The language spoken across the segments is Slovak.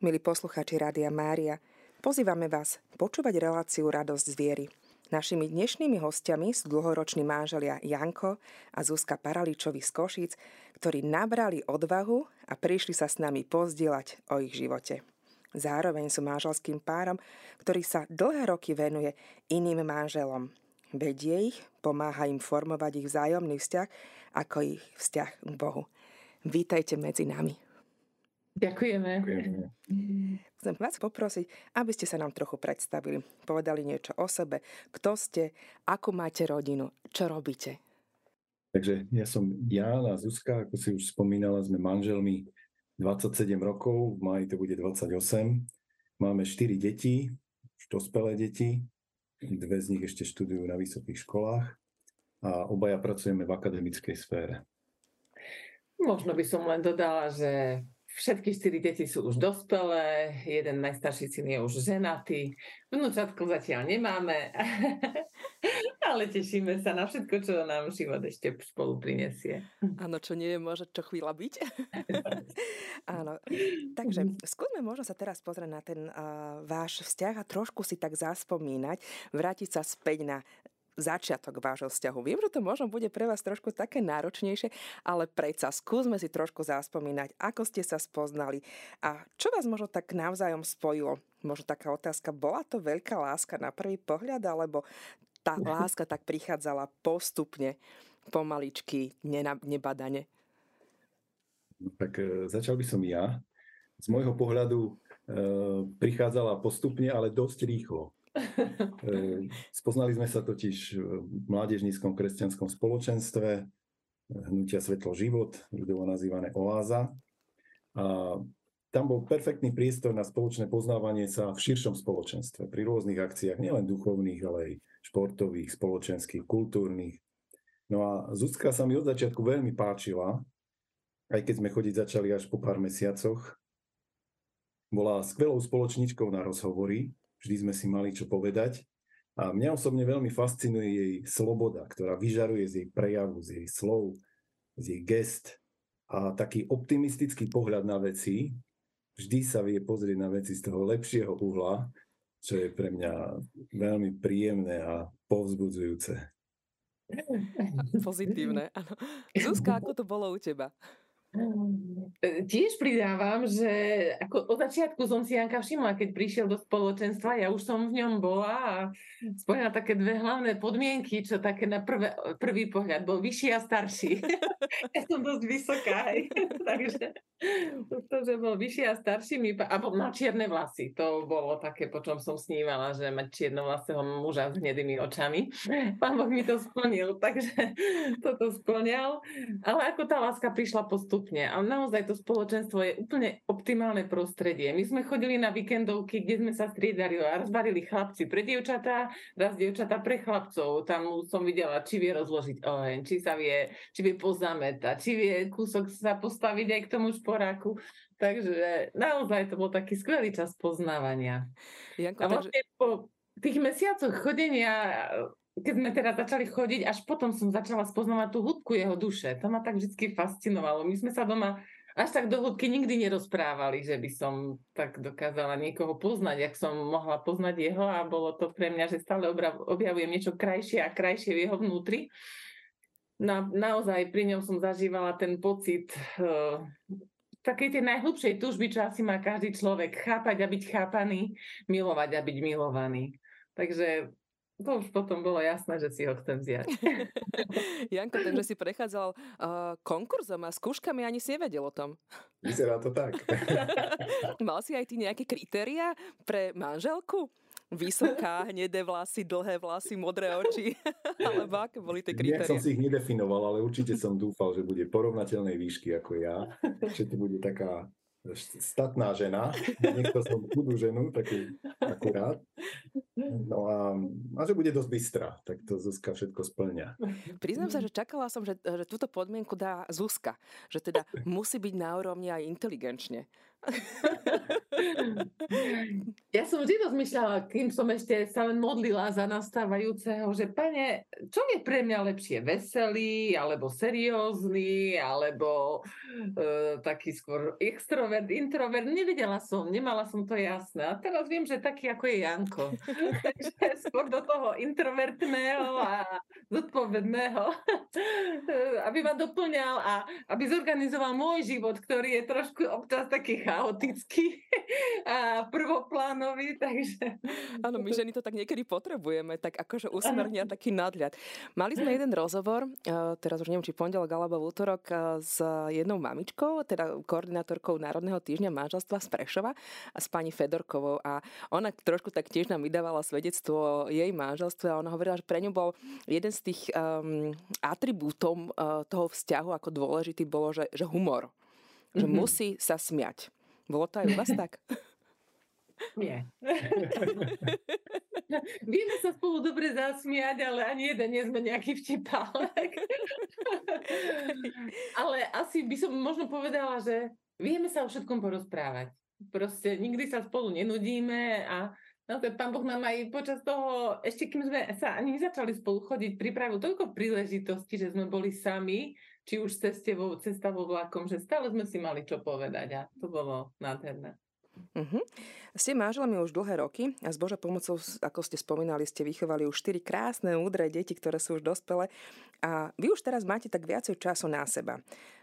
Milí poslucháči Rádia Mária, pozývame vás počúvať reláciu Radosť z viery. Našimi dnešnými hostiami sú dlhoroční manželia Janko a Zuzka Paraličovi z Košíc, ktorí nabrali odvahu a prišli sa s nami pozdieľať o ich živote. Zároveň sú manželským párom, ktorý sa dlhé roky venuje iným manželom. Vedie ich, pomáha im formovať ich vzájomný vzťah, ako ich vzťah k Bohu. Vítajte medzi nami. Ďakujeme. Chcem vás poprosiť, aby ste sa nám trochu predstavili. Povedali niečo o sebe, kto ste, ako máte rodinu, čo robíte. Takže ja som Jan a Zuzka, ako si už spomínala, sme manželmi 27 rokov, v maji to bude 28. Máme 4 deti, už dospelé deti, dve z nich ešte študujú na vysokých školách a obaja pracujeme v akademickej sfére. Možno by som len dodala, že Všetky štyri deti sú už dospelé, jeden najstarší syn je už ženatý, vnúčatko zatiaľ nemáme, ale tešíme sa na všetko, čo nám život ešte spolu prinesie. Áno, čo nie je môže čo chvíľa byť. Áno, takže skúsme možno sa teraz pozrieť na ten uh, váš vzťah a trošku si tak zaspomínať, vrátiť sa späť na začiatok vášho vzťahu. Viem, že to možno bude pre vás trošku také náročnejšie, ale predsa skúsme si trošku zaspomínať, ako ste sa spoznali a čo vás možno tak navzájom spojilo. Možno taká otázka, bola to veľká láska na prvý pohľad, alebo tá láska tak prichádzala postupne, pomaličky, nebadane? No, tak e, začal by som ja. Z môjho pohľadu e, prichádzala postupne, ale dosť rýchlo. Ehm, spoznali sme sa totiž v mládežníckom kresťanskom spoločenstve Hnutia Svetlo život, ľudovo nazývané Oáza. A tam bol perfektný priestor na spoločné poznávanie sa v širšom spoločenstve, pri rôznych akciách, nielen duchovných, ale aj športových, spoločenských, kultúrnych. No a Zuzka sa mi od začiatku veľmi páčila, aj keď sme chodiť začali až po pár mesiacoch. Bola skvelou spoločničkou na rozhovory, vždy sme si mali čo povedať. A mňa osobne veľmi fascinuje jej sloboda, ktorá vyžaruje z jej prejavu, z jej slov, z jej gest a taký optimistický pohľad na veci. Vždy sa vie pozrieť na veci z toho lepšieho uhla, čo je pre mňa veľmi príjemné a povzbudzujúce. Pozitívne, áno. Zuzka, ako to bolo u teba? E, tiež pridávam, že ako od začiatku som si Janka všimla, keď prišiel do spoločenstva, ja už som v ňom bola a spojila také dve hlavné podmienky, čo také na prvé, prvý pohľad bol vyšší a starší. ja som dosť vysoká, hej. takže to, že bol vyšší a starší, mi, a mal čierne vlasy. To bolo také, po čom som snívala, že mať čiernovlasého muža s hnedými očami. Pán Boh mi to splnil, takže toto splňal. Ale ako tá láska prišla postup postupne. A naozaj to spoločenstvo je úplne optimálne prostredie. My sme chodili na víkendovky, kde sme sa striedali a rozvarili chlapci pre dievčatá, raz dievčatá pre chlapcov. Tam som videla, či vie rozložiť oheň, či sa vie, či vie pozametať, či vie kúsok sa postaviť aj k tomu šporáku. Takže naozaj to bol taký skvelý čas poznávania. Janko, a vlastne takže... po tých mesiacoch chodenia keď sme teda začali chodiť, až potom som začala spoznávať tú hudku jeho duše. To ma tak vždy fascinovalo. My sme sa doma až tak do hudky nikdy nerozprávali, že by som tak dokázala niekoho poznať, jak som mohla poznať jeho a bolo to pre mňa, že stále objavujem niečo krajšie a krajšie v jeho vnútri. Na, naozaj pri ňom som zažívala ten pocit uh, takej tej najhlbšej túžby, čo asi má každý človek. Chápať a byť chápaný, milovať a byť milovaný. Takže to už potom bolo jasné, že si ho chcem vziať. Janko, takže si prechádzal uh, konkurzom a skúškami ani si nevedel o tom. Vyzerá to tak. Mal si aj ty nejaké kritéria pre manželku? Vysoká, hnedé vlasy, dlhé vlasy, modré oči? Alebo aké boli tie kritéria? Ja som si ich nedefinoval, ale určite som dúfal, že bude porovnateľnej výšky ako ja. Že to bude taká statná žena, niekto som chudú ženu, takú akurát. No a, a že bude dosť bystrá, tak to Zuzka všetko splňa. Priznám sa, že čakala som, že, že túto podmienku dá Zuzka, že teda musí byť na úrovni aj inteligenčne. Ja som vždy rozmýšľala, kým som ešte sa len modlila za nastávajúceho, že pane, čo je pre mňa lepšie? Veselý, alebo seriózny, alebo e, taký skôr extrovert, introvert? Nevedela som, nemala som to jasné. A teraz viem, že taký ako je Janko. Takže skôr do toho introvertného a zodpovedného, aby ma doplňal a aby zorganizoval môj život, ktorý je trošku občas taký chaotický a prvoplánový, takže... Áno, my ženy to tak niekedy potrebujeme, tak akože usmernia taký nadhľad. Mali sme jeden rozhovor, eh, teraz už neviem, či pondelok alebo v útorok, eh, s jednou mamičkou, teda koordinátorkou Národného týždňa manželstva z Prešova a s pani Fedorkovou a ona trošku tak tiež nám vydávala svedectvo o jej manželstve a ona hovorila, že pre ňu bol jeden z tých um, atribútom uh, toho vzťahu ako dôležitý bolo, že, že humor. Že mm-hmm. musí sa smiať. Bolo to aj u vás tak? Nie. Vieme sa spolu dobre zasmiať, ale ani jeden nie sme nejaký vtipálek. ale asi by som možno povedala, že vieme sa o všetkom porozprávať. Proste nikdy sa spolu nenudíme a To pán Boh nám aj počas toho, ešte kým sme sa ani nezačali spolu chodiť, pripravil toľko príležitostí, že sme boli sami, či už ceste vo, cesta vo vlakom, že stále sme si mali čo povedať a to bolo nádherné. Uh-huh. Ste manželami už dlhé roky a s Božou pomocou, ako ste spomínali, ste vychovali už štyri krásne, údre deti, ktoré sú už dospelé a vy už teraz máte tak viacej času na seba.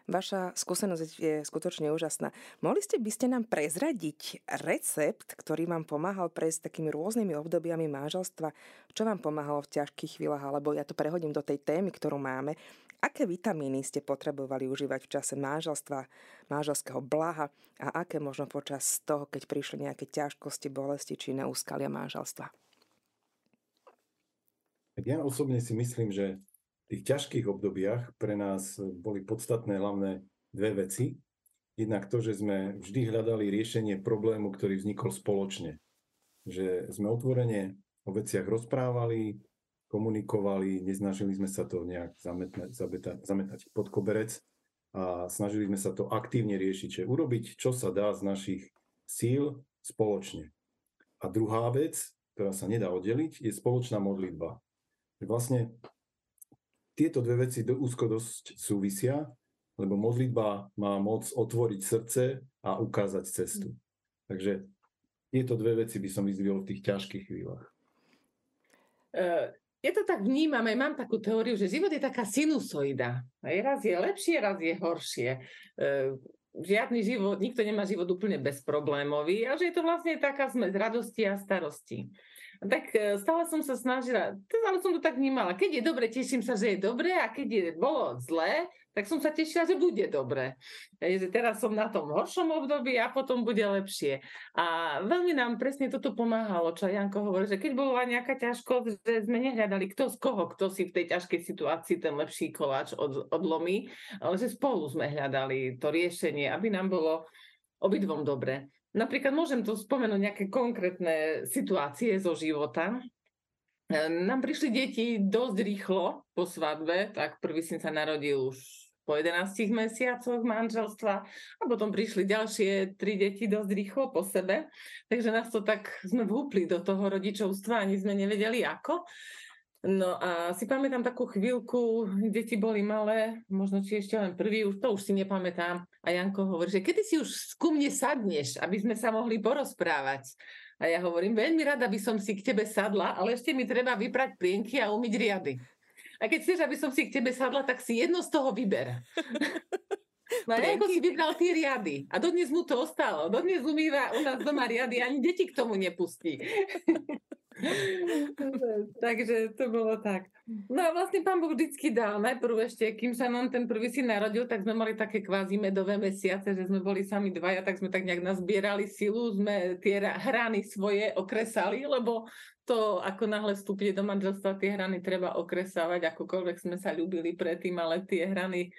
Vaša skúsenosť je skutočne úžasná. Mohli ste by ste nám prezradiť recept, ktorý vám pomáhal prejsť takými rôznymi obdobiami manželstva? Čo vám pomáhalo v ťažkých chvíľach? Alebo ja to prehodím do tej témy, ktorú máme. Aké vitamíny ste potrebovali užívať v čase manželstva, manželského blaha a aké možno počas toho, keď prišli nejaké ťažkosti, bolesti či neúskalia manželstva? Ja osobne si myslím, že v tých ťažkých obdobiach pre nás boli podstatné hlavné dve veci. Jednak to, že sme vždy hľadali riešenie problému, ktorý vznikol spoločne. Že sme otvorene o veciach rozprávali, komunikovali, nesnažili sme sa to nejak zametať, zametať, zametať pod koberec a snažili sme sa to aktívne riešiť, že urobiť, čo sa dá z našich síl spoločne. A druhá vec, ktorá sa nedá oddeliť, je spoločná modlitba. Vlastne tieto dve veci do, úzko dosť súvisia, lebo modlitba má moc otvoriť srdce a ukázať cestu. Takže tieto dve veci by som vyzdvihol v tých ťažkých chvíľach. Uh, ja to tak vnímam, aj mám takú teóriu, že život je taká sinusoida. Raz je lepšie, raz je horšie. E, žiadny život, nikto nemá život úplne bezproblémový a že je to vlastne taká z radosti a starosti. Tak e, stále som sa snažila, ale som to tak vnímala. Keď je dobre, teším sa, že je dobre a keď je, bolo zlé, tak som sa tešila, že bude dobre. Že teraz som na tom horšom období a potom bude lepšie. A veľmi nám presne toto pomáhalo, čo Janko hovorí, že keď bola nejaká ťažkosť, že sme nehľadali kto z koho, kto si v tej ťažkej situácii ten lepší koláč od, odlomí, ale že spolu sme hľadali to riešenie, aby nám bolo obidvom dobre. Napríklad môžem tu spomenúť nejaké konkrétne situácie zo života. Nám prišli deti dosť rýchlo po svadbe, tak prvý syn sa narodil už po 11 mesiacoch manželstva a potom prišli ďalšie tri deti dosť rýchlo po sebe. Takže nás to tak, sme vhúpli do toho rodičovstva, ani sme nevedeli ako. No a si pamätám takú chvíľku, deti boli malé, možno či ešte len prvý, už to už si nepamätám. A Janko hovorí, že kedy si už ku mne sadneš, aby sme sa mohli porozprávať. A ja hovorím, veľmi rada by som si k tebe sadla, ale ešte mi treba vyprať plienky a umyť riady. A keď chceš, aby som si k tebe sadla, tak si jedno z toho vyber. No a ako si vybral tie riady. A dodnes mu to ostalo. Dodnes umýva u nás doma riady, ani deti k tomu nepustí. Takže to bolo tak. No a vlastne pán Boh vždycky dal. Najprv ešte, kým sa nám ten prvý si narodil, tak sme mali také kvázi medové mesiace, že sme boli sami dvaja, tak sme tak nejak nazbierali silu, sme tie hrany svoje okresali, lebo to, ako náhle vstúpite do manželstva, tie hrany treba okresávať, akokoľvek sme sa ľúbili predtým, ale tie hrany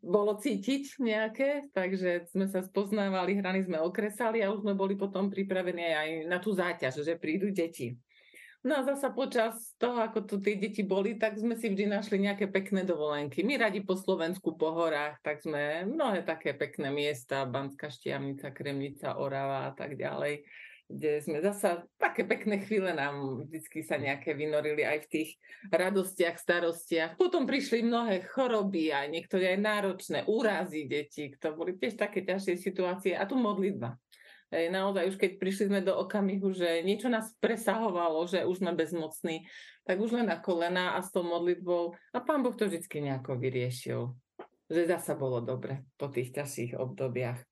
bolo cítiť nejaké, takže sme sa spoznávali, hrany sme okresali a už sme boli potom pripravení aj na tú záťaž, že prídu deti. No a zasa počas toho, ako tu tie deti boli, tak sme si vždy našli nejaké pekné dovolenky. My radi po Slovensku, po horách, tak sme mnohé také pekné miesta, Banská Štiavnica, Kremnica, Orava a tak ďalej, kde sme zasa také pekné chvíle nám vždy sa nejaké vynorili aj v tých radostiach, starostiach. Potom prišli mnohé choroby a niektoré aj náročné úrazy detí, to boli tiež také ťažšie situácie a tu modlitba. Naozaj už keď prišli sme do okamihu, že niečo nás presahovalo, že už sme bezmocní, tak už len na kolena a s tou modlitbou a pán Boh to vždy nejako vyriešil. Že zasa bolo dobre po tých ťažších obdobiach.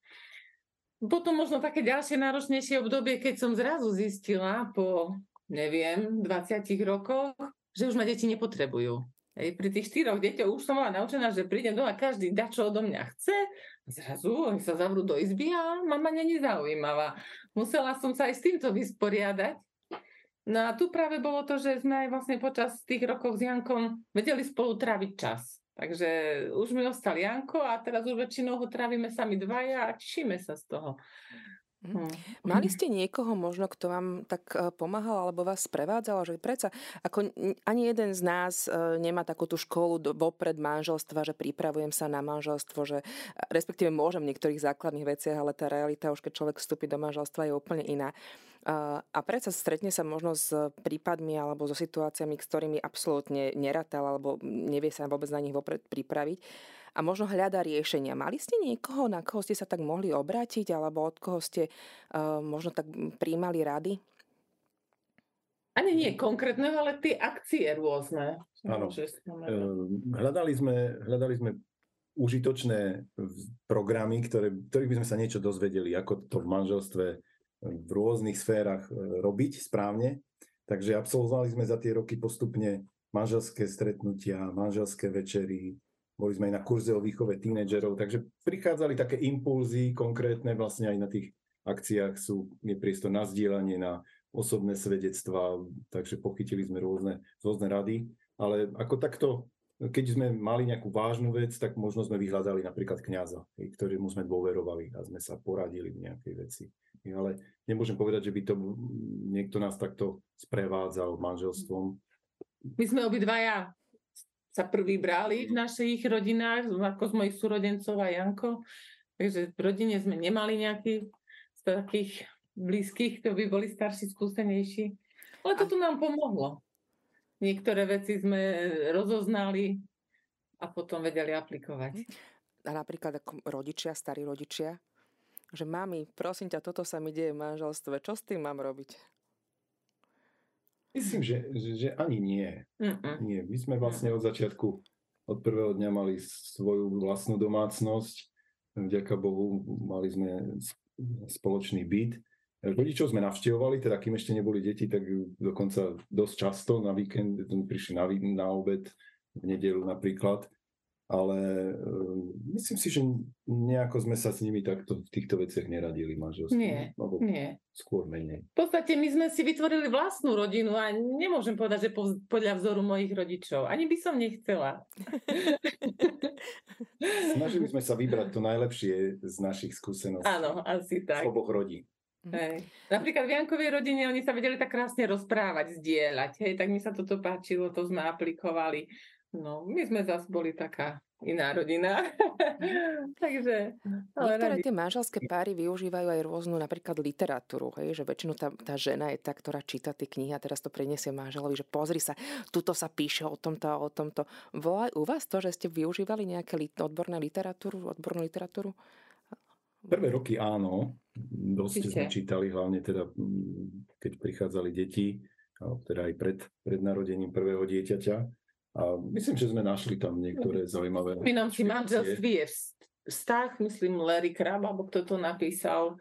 Potom možno také ďalšie náročnejšie obdobie, keď som zrazu zistila po, neviem, 20 rokoch, že už ma deti nepotrebujú. Hej, pri tých štyroch deťoch už som bola naučená, že prídem doma, každý dá, čo odo mňa chce. Zrazu oni sa zavrú do izby a mama není zaujímavá. Musela som sa aj s týmto vysporiadať. No a tu práve bolo to, že sme aj vlastne počas tých rokov s Jankom vedeli spolu tráviť čas. Takže už mi ostal Janko a teraz už väčšinou ho trávime sami dvaja a tešíme sa z toho. Hmm. Mali ste niekoho možno, kto vám tak e, pomáhal alebo vás sprevádzal, že predsa ako ani jeden z nás e, nemá takú tú školu vopred manželstva, že pripravujem sa na manželstvo, že respektíve môžem v niektorých základných veciach, ale tá realita už keď človek vstúpi do manželstva je úplne iná. A predsa stretne sa možno s prípadmi alebo so situáciami, s ktorými absolútne nerátal alebo nevie sa vôbec na nich vopred pripraviť a možno hľada riešenia. Mali ste niekoho, na koho ste sa tak mohli obrátiť alebo od koho ste uh, možno tak príjmali rady? Ani nie konkrétneho, ale tie akcie rôzne. Áno. Hľadali sme, hľadali sme užitočné programy, ktoré, ktorých by sme sa niečo dozvedeli, ako to v manželstve v rôznych sférach e, robiť správne. Takže absolvovali sme za tie roky postupne manželské stretnutia, manželské večery, boli sme aj na kurze o výchove tínedžerov, takže prichádzali také impulzy konkrétne, vlastne aj na tých akciách sú, je priestor na zdieľanie, na osobné svedectvá, takže pochytili sme rôzne, rôzne rady, ale ako takto, keď sme mali nejakú vážnu vec, tak možno sme vyhľadali napríklad kňaza, ktorému sme dôverovali a sme sa poradili v nejakej veci. Ale nemôžem povedať, že by to niekto nás takto sprevádzal manželstvom. My sme obidvaja sa prví brali v našich rodinách, ako z mojich súrodencov a Janko. Takže v rodine sme nemali nejakých z takých blízkych, kto by boli starší, skúsenejší. Ale toto nám pomohlo. Niektoré veci sme rozoznali a potom vedeli aplikovať. A napríklad ako rodičia, starí rodičia, že mami, prosím ťa, toto sa mi deje v manželstve, čo s tým mám robiť? Myslím, že, že, že ani nie. Mm-mm. Nie. My sme vlastne od začiatku, od prvého dňa mali svoju vlastnú domácnosť. Vďaka Bohu mali sme spoločný byt. Rodičov sme navštevovali, teda kým ešte neboli deti, tak dokonca dosť často na víkend prišli na, na obed, v nedelu napríklad ale uh, myslím si, že nejako sme sa s nimi takto v týchto veciach neradili manželstvo. Nie, Alebo nie. Skôr menej. V podstate my sme si vytvorili vlastnú rodinu a nemôžem povedať, že po, podľa vzoru mojich rodičov. Ani by som nechcela. Snažili sme sa vybrať to najlepšie z našich skúseností. Áno, asi tak. Z oboch rodín. Hej. Napríklad v Jankovej rodine oni sa vedeli tak krásne rozprávať, zdieľať. Hej, tak mi sa toto páčilo, to sme aplikovali. No, my sme zase boli taká iná rodina. Takže... Ale Niektoré radi. tie manželské páry využívajú aj rôznu napríklad literatúru, hej, že väčšinou tá, tá žena je tá, ktorá číta tie knihy a teraz to preniesie manželovi, že pozri sa, tuto sa píše o tomto a o tomto. Bolo aj u vás to, že ste využívali nejaké lit- odborné literatúru, odbornú literatúru? Prvé roky áno, dosť sme čítali, hlavne teda, mm, keď prichádzali deti, teda aj pred, pred narodením prvého dieťaťa a myslím, že sme našli tam niektoré zaujímavé... Spomínam si, manželství je vztah, myslím, Larry Krab, alebo kto to napísal.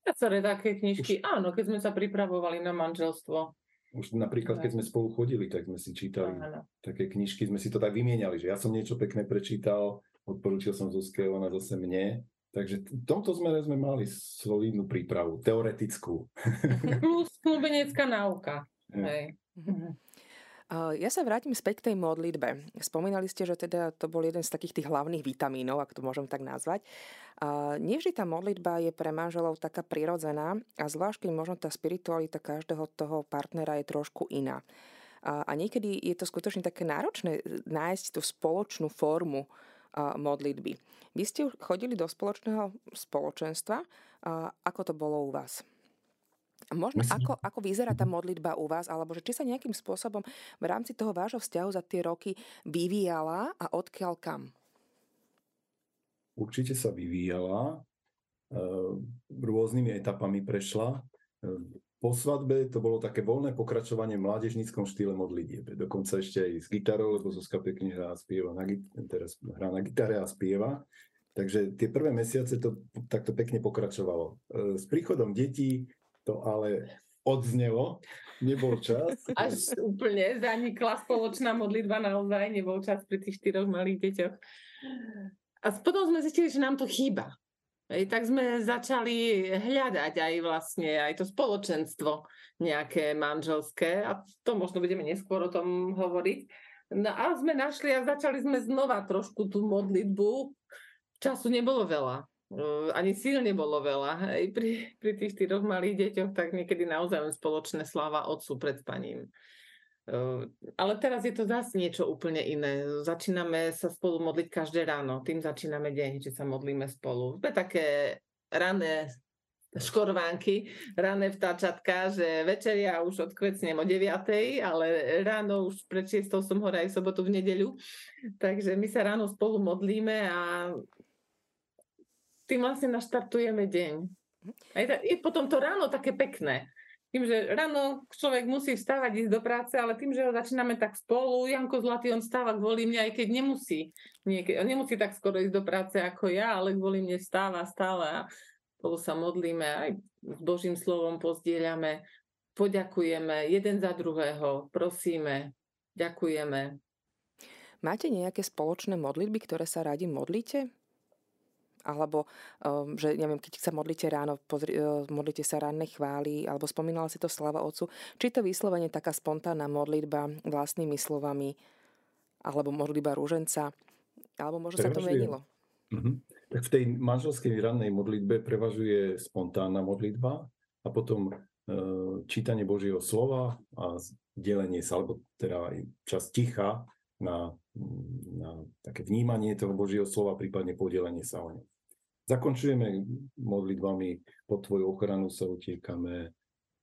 Viaceré také knižky. Už... Áno, keď sme sa pripravovali na manželstvo. Už napríklad, keď sme spolu chodili, tak sme si čítali Áno. také knižky, sme si to tak vymieniali, že ja som niečo pekné prečítal, odporúčil som Zuzke, ona zase mne. Takže v tomto smere sme mali solidnú prípravu, teoretickú. Plus snúbenecká náuka. Hej. Ja sa vrátim späť k tej modlitbe. Spomínali ste, že teda to bol jeden z takých tých hlavných vitamínov, ak to môžem tak nazvať. Nevždy tá modlitba je pre manželov taká prirodzená a zvlášť, keď možno tá spiritualita každého toho partnera je trošku iná. A niekedy je to skutočne také náročné e, nájsť tú spoločnú formu modlitby. Vy ste chodili do spoločného spoločenstva. Ako to bolo u vás? Možno ako, ako vyzerá tá modlitba u vás, alebo že či sa nejakým spôsobom v rámci toho vášho vzťahu za tie roky vyvíjala a odkiaľ kam? Určite sa vyvíjala, e, rôznymi etapami prešla. E, po svadbe to bolo také voľné pokračovanie v mládežníckom štýle modlitieb. Dokonca ešte aj s gitarou, lebo Zuzka pekne hrá spieva na, teraz hrá na gitare a spieva. Takže tie prvé mesiace to takto pekne pokračovalo. E, s príchodom detí to ale odznelo, nebol čas. Až úplne zanikla spoločná modlitba naozaj, nebol čas pri tých štyroch malých deťoch. A potom sme zistili, že nám to chýba. Ej, tak sme začali hľadať aj vlastne aj to spoločenstvo nejaké manželské a to možno budeme neskôr o tom hovoriť. No a sme našli a začali sme znova trošku tú modlitbu. Času nebolo veľa ani silne bolo veľa. Hej, pri, pri tých štyroch malých deťoch, tak niekedy naozaj len spoločné sláva otcu pred spaním. Ale teraz je to zase niečo úplne iné. Začíname sa spolu modliť každé ráno. Tým začíname deň, že sa modlíme spolu. Sme také rané škorvánky, rané vtáčatka, že večeria už odkvecnem o 9, ale ráno už pred 6 som hore aj v sobotu, v nedeľu. Takže my sa ráno spolu modlíme a tým vlastne naštartujeme deň. A je, je potom to ráno také pekné. Tým, že ráno človek musí vstávať, ísť do práce, ale tým, že ho začíname tak spolu, Janko Zlatý, on stáva kvôli mňa, aj keď nemusí. Niekedy, on nemusí tak skoro ísť do práce ako ja, ale kvôli mne stáva stále a spolu sa modlíme, aj s Božím slovom pozdieľame, poďakujeme jeden za druhého, prosíme, ďakujeme. Máte nejaké spoločné modlitby, ktoré sa radi modlíte? Alebo um, že neviem, keď sa modlíte ráno, pozri, uh, modlíte sa rannej chvály, alebo spomínala si to slava Otcu, či to vyslovene taká spontánna modlitba vlastnými slovami, alebo modlitba rúženca, alebo možno Prevažuje. sa to menilo. Uh-huh. Tak v tej manželskej rannej modlitbe prevažuje spontánna modlitba a potom e, čítanie Božieho slova a delenie sa, alebo teda čas ticha na, na také vnímanie toho Božieho slova, prípadne podelenie sa o ňom. Zakončujeme modlitbami pod tvoju ochranu sa utiekame.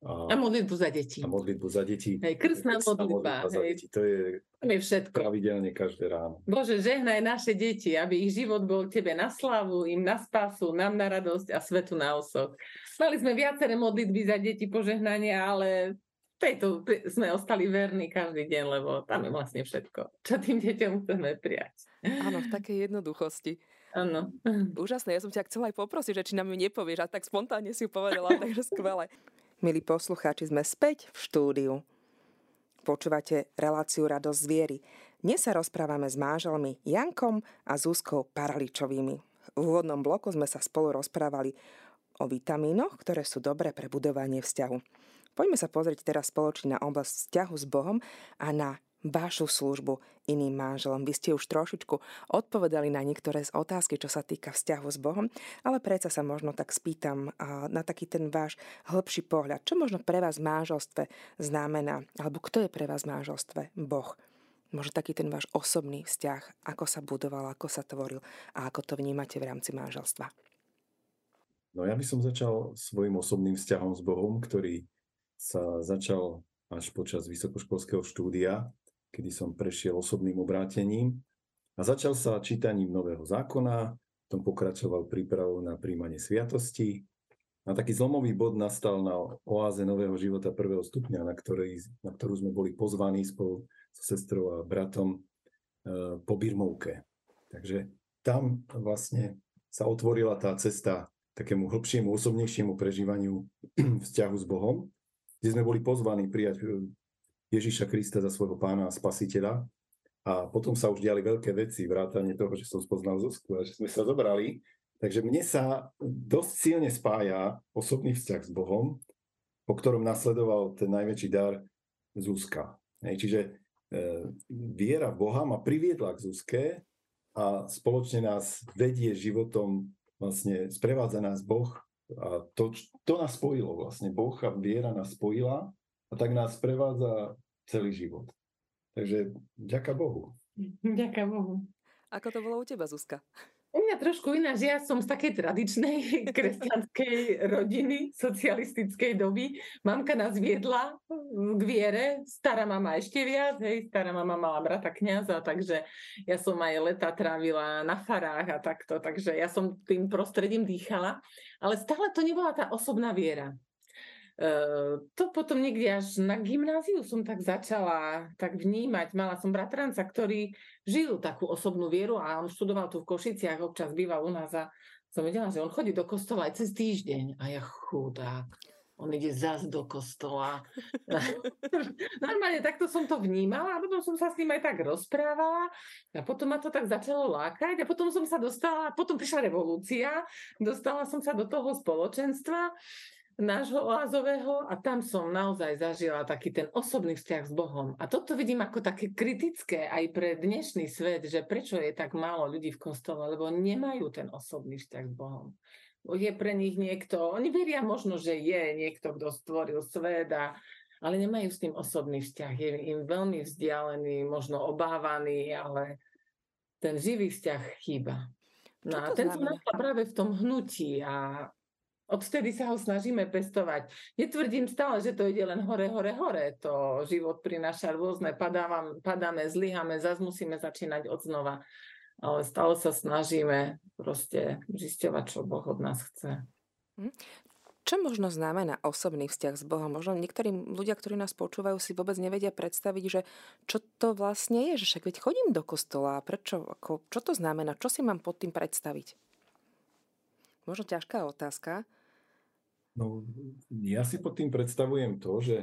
A, a modlitbu za deti. A modlitbu za deti. Hej, krstná modlitba. modlitba hej. za deti. To je, to je všetko. pravidelne každé ráno. Bože, žehnaj naše deti, aby ich život bol Tebe na slavu, im na spásu, nám na radosť a svetu na osok. Mali sme viaceré modlitby za deti požehnania, ale tejto sme ostali verní každý deň, lebo tam je vlastne všetko, čo tým deťom chceme prijať. Áno, v takej jednoduchosti. Áno. Úžasné, ja som ťa chcela aj poprosiť, že či nám ju nepovieš, a tak spontánne si ju povedala, takže skvelé. Milí poslucháči, sme späť v štúdiu. Počúvate reláciu Radosť z viery. Dnes sa rozprávame s manželmi Jankom a Zuzkou Paraličovými. V úvodnom bloku sme sa spolu rozprávali o vitamínoch, ktoré sú dobré pre budovanie vzťahu. Poďme sa pozrieť teraz spoločne na oblasť vzťahu s Bohom a na vašu službu iným manželom. Vy ste už trošičku odpovedali na niektoré z otázky, čo sa týka vzťahu s Bohom, ale predsa sa možno tak spýtam na taký ten váš hĺbší pohľad. Čo možno pre vás v manželstve znamená, alebo kto je pre vás v manželstve Boh? Možno taký ten váš osobný vzťah, ako sa budoval, ako sa tvoril a ako to vnímate v rámci manželstva. No ja by som začal svojim osobným vzťahom s Bohom, ktorý sa začal až počas vysokoškolského štúdia kedy som prešiel osobným obrátením a začal sa čítaním Nového zákona, potom pokračoval prípravou na príjmanie sviatosti a taký zlomový bod nastal na oáze Nového života prvého stupňa, na, ktorý, na ktorú sme boli pozvaní spolu so sestrou a bratom e, po Birmovke. Takže tam vlastne sa otvorila tá cesta takému hĺbšiemu, osobnejšiemu prežívaniu vzťahu s Bohom, kde sme boli pozvaní prijať Ježíša Krista za svojho pána a spasiteľa. A potom sa už diali veľké veci, vrátanie toho, že som spoznal Zuzku a že sme sa zobrali. Takže mne sa dosť silne spája osobný vzťah s Bohom, po ktorom nasledoval ten najväčší dar Zuzka. Čiže viera v Boha ma priviedla k Zuzke a spoločne nás vedie životom, vlastne sprevádza nás Boh a to, to nás spojilo vlastne. Boh a viera nás spojila a tak nás sprevádza celý život. Takže ďaká Bohu. Ďaká Bohu. Ako to bolo u teba, Zuzka? U mňa trošku iná, že ja som z takej tradičnej kresťanskej rodiny, socialistickej doby. Mamka nás viedla k viere, stará mama ešte viac, hej, stará mama mala brata kniaza, takže ja som aj leta trávila na farách a takto, takže ja som tým prostredím dýchala, ale stále to nebola tá osobná viera. Ehm, to potom niekde až na gymnáziu som tak začala tak vnímať. Mala som bratranca, ktorý žil takú osobnú vieru a on študoval tu v Košiciach, občas býval u nás a som vedela, že on chodí do kostola aj cez týždeň. A ja chudák, on ide zas do kostola. Normálne takto som to vnímala a potom som sa s ním aj tak rozprávala a potom ma to tak začalo lákať a potom som sa dostala, potom prišla revolúcia, dostala som sa do toho spoločenstva nášho oázového a tam som naozaj zažila taký ten osobný vzťah s Bohom. A toto vidím ako také kritické aj pre dnešný svet, že prečo je tak málo ľudí v kostole, lebo nemajú ten osobný vzťah s Bohom. Je pre nich niekto, oni veria možno, že je niekto, kto stvoril svet, a, ale nemajú s tým osobný vzťah. Je im veľmi vzdialený, možno obávaný, ale ten živý vzťah chýba. No a ten som práve v tom hnutí a Odvtedy sa ho snažíme pestovať. Netvrdím stále, že to ide len hore, hore, hore. To život prináša rôzne, padávam, padáme, zlyhame, zase musíme začínať od znova. Ale stále sa snažíme proste zisťovať, čo Boh od nás chce. Hm. Čo možno znamená osobný vzťah s Bohom? Možno niektorí ľudia, ktorí nás počúvajú, si vôbec nevedia predstaviť, že čo to vlastne je, že však veď chodím do kostola, prečo, ako, čo to znamená, čo si mám pod tým predstaviť? Možno ťažká otázka. No, ja si pod tým predstavujem to, že,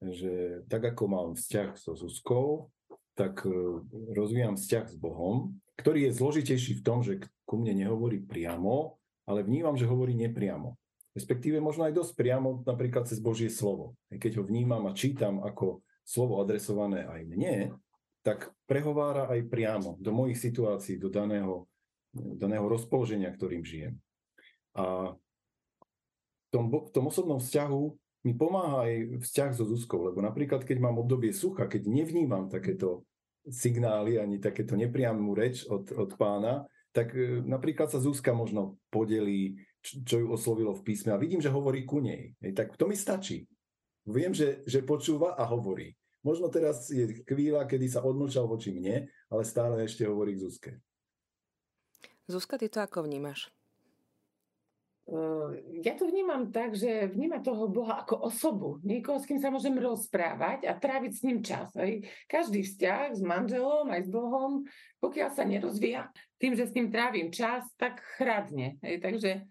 že tak ako mám vzťah so Zuzkou, tak e, rozvíjam vzťah s Bohom, ktorý je zložitejší v tom, že ku mne nehovorí priamo, ale vnímam, že hovorí nepriamo. Respektíve možno aj dosť priamo, napríklad cez Božie slovo. Keď ho vnímam a čítam ako slovo adresované aj mne, tak prehovára aj priamo do mojich situácií, do daného, daného rozpoloženia, ktorým žijem. A tom, v tom osobnom vzťahu mi pomáha aj vzťah so Zuzkou, lebo napríklad, keď mám obdobie sucha, keď nevnímam takéto signály ani takéto nepriamú reč od, od pána, tak e, napríklad sa Zuzka možno podelí, čo, ju oslovilo v písme a vidím, že hovorí ku nej. Hej, tak to mi stačí. Viem, že, že počúva a hovorí. Možno teraz je chvíľa, kedy sa odmlčal voči mne, ale stále ešte hovorí k Zuzke. Zuzka, ty to ako vnímaš? Ja to vnímam tak, že vníma toho Boha ako osobu, niekoho, s kým sa môžem rozprávať a tráviť s ním čas. Aj. Každý vzťah s manželom, aj s Bohom, pokiaľ sa nerozvíja tým, že s ním trávim čas, tak chradne. Aj. Takže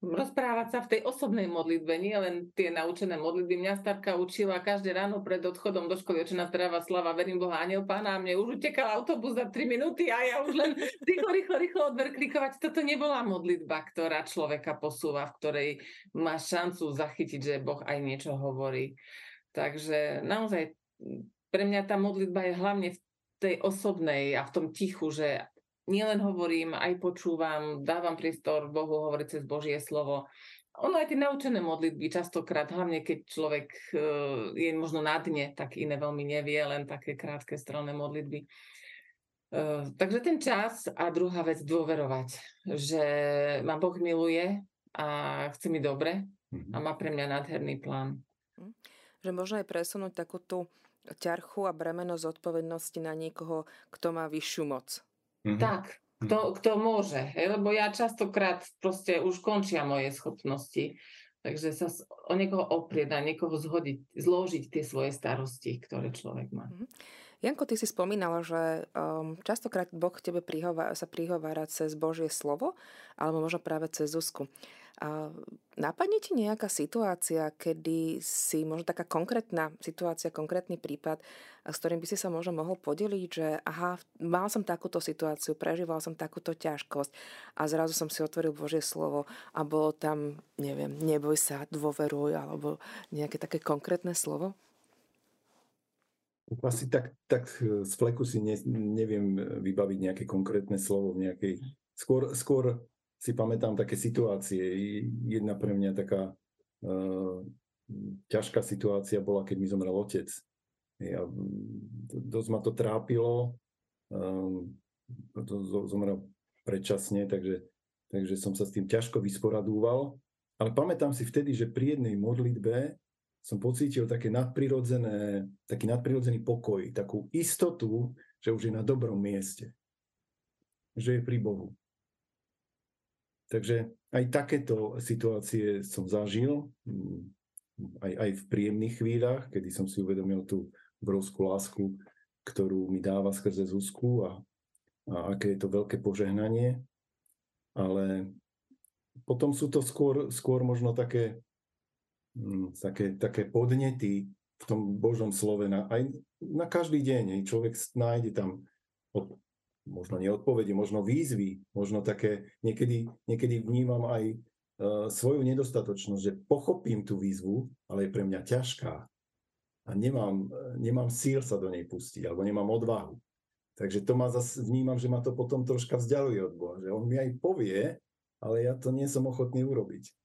rozprávať sa v tej osobnej modlitbe, nie len tie naučené modlitby. Mňa starka učila každé ráno pred odchodom do školy, očená zdravá slava, verím Boha, aniel pána, a mne už utekal autobus za 3 minúty a ja už len rýchlo, rýchlo, rýchlo odver klikovať. Toto nebola modlitba, ktorá človeka posúva, v ktorej má šancu zachytiť, že Boh aj niečo hovorí. Takže naozaj pre mňa tá modlitba je hlavne v tej osobnej a v tom tichu, že nielen hovorím, aj počúvam, dávam priestor Bohu hovoriť cez Božie slovo. Ono aj tie naučené modlitby častokrát, hlavne keď človek e, je možno na dne, tak iné veľmi nevie, len také krátke strelné modlitby. E, takže ten čas a druhá vec dôverovať, že ma Boh miluje a chce mi dobre a mhm. má pre mňa nádherný plán. Hm. Že možno aj presunúť takú tú ťarchu a bremeno zodpovednosti na niekoho, kto má vyššiu moc Mm-hmm. Tak, mhm. kto, kto môže, hej? lebo ja častokrát proste už končia moje schopnosti, takže sa o niekoho oprieť, na niekoho zhodiť, zložiť tie svoje starosti, ktoré človek má. Mm-hmm. Janko, ty si spomínala, že um, častokrát Boh tebe prihová, sa prihovára cez Božie slovo, alebo možno práve cez Zuzku. A napadne ti nejaká situácia, kedy si možno taká konkrétna situácia, konkrétny prípad, s ktorým by si sa možno mohol podeliť, že aha, mal som takúto situáciu, prežíval som takúto ťažkosť a zrazu som si otvoril Božie slovo a bolo tam, neviem, neboj sa, dôveruj, alebo nejaké také konkrétne slovo? Asi tak, tak z fleku si ne, neviem vybaviť nejaké konkrétne slovo nejakej... Skôr, skôr si pamätám také situácie. Jedna pre mňa taká uh, ťažká situácia bola, keď mi zomrel otec. Ja, dosť ma to trápilo. Um, zomrel predčasne, takže, takže som sa s tým ťažko vysporadúval. Ale pamätám si vtedy, že pri jednej modlitbe som pocítil také nadprirodzené, taký nadprirodzený pokoj, takú istotu, že už je na dobrom mieste. Že je pri Bohu. Takže aj takéto situácie som zažil, mm, aj, aj v príjemných chvíľach, kedy som si uvedomil tú obrovskú lásku, ktorú mi dáva skrze Zuzku a, a aké je to veľké požehnanie. Ale potom sú to skôr, skôr možno také také, také podnety v tom Božom slove na, aj na každý deň. Človek nájde tam od, možno neodpovede, možno výzvy, možno také, niekedy, niekedy vnímam aj uh, svoju nedostatočnosť, že pochopím tú výzvu, ale je pre mňa ťažká a nemám, nemám síl sa do nej pustiť, alebo nemám odvahu. Takže to ma zase vnímam, že ma to potom troška vzdialuje od Boha, že on mi aj povie, ale ja to nie som ochotný urobiť.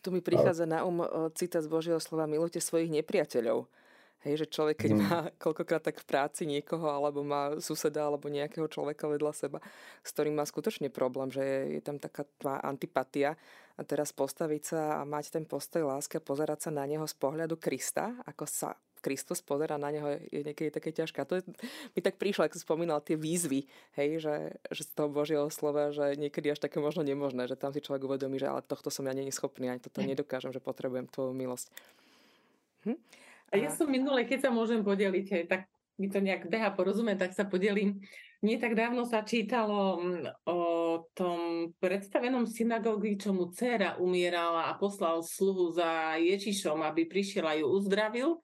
Tu mi prichádza na um cita z Božieho slova milujte svojich nepriateľov. Hej, že človek, keď mm. má koľkokrát tak v práci niekoho, alebo má suseda, alebo nejakého človeka vedľa seba, s ktorým má skutočne problém, že je, je tam taká tvá antipatia a teraz postaviť sa a mať ten postoj lásky a pozerať sa na neho z pohľadu Krista, ako sa Kristus pozera na neho, je niekedy také ťažké. A to je, mi tak prišlo, ako spomínal, tie výzvy, hej, že, že z toho Božieho slova, že niekedy až také možno nemožné, že tam si človek uvedomí, že ale tohto som ja není schopný, ani toto nedokážem, že potrebujem tvoju milosť. Hm? A ja som minule, keď sa môžem podeliť, hej, tak mi to nejak beha porozumieť, tak sa podelím. Nie tak dávno sa čítalo mm, o tom predstavenom synagógy, čo mu dcera umierala a poslal sluhu za Ježišom, aby prišiel a ju uzdravil.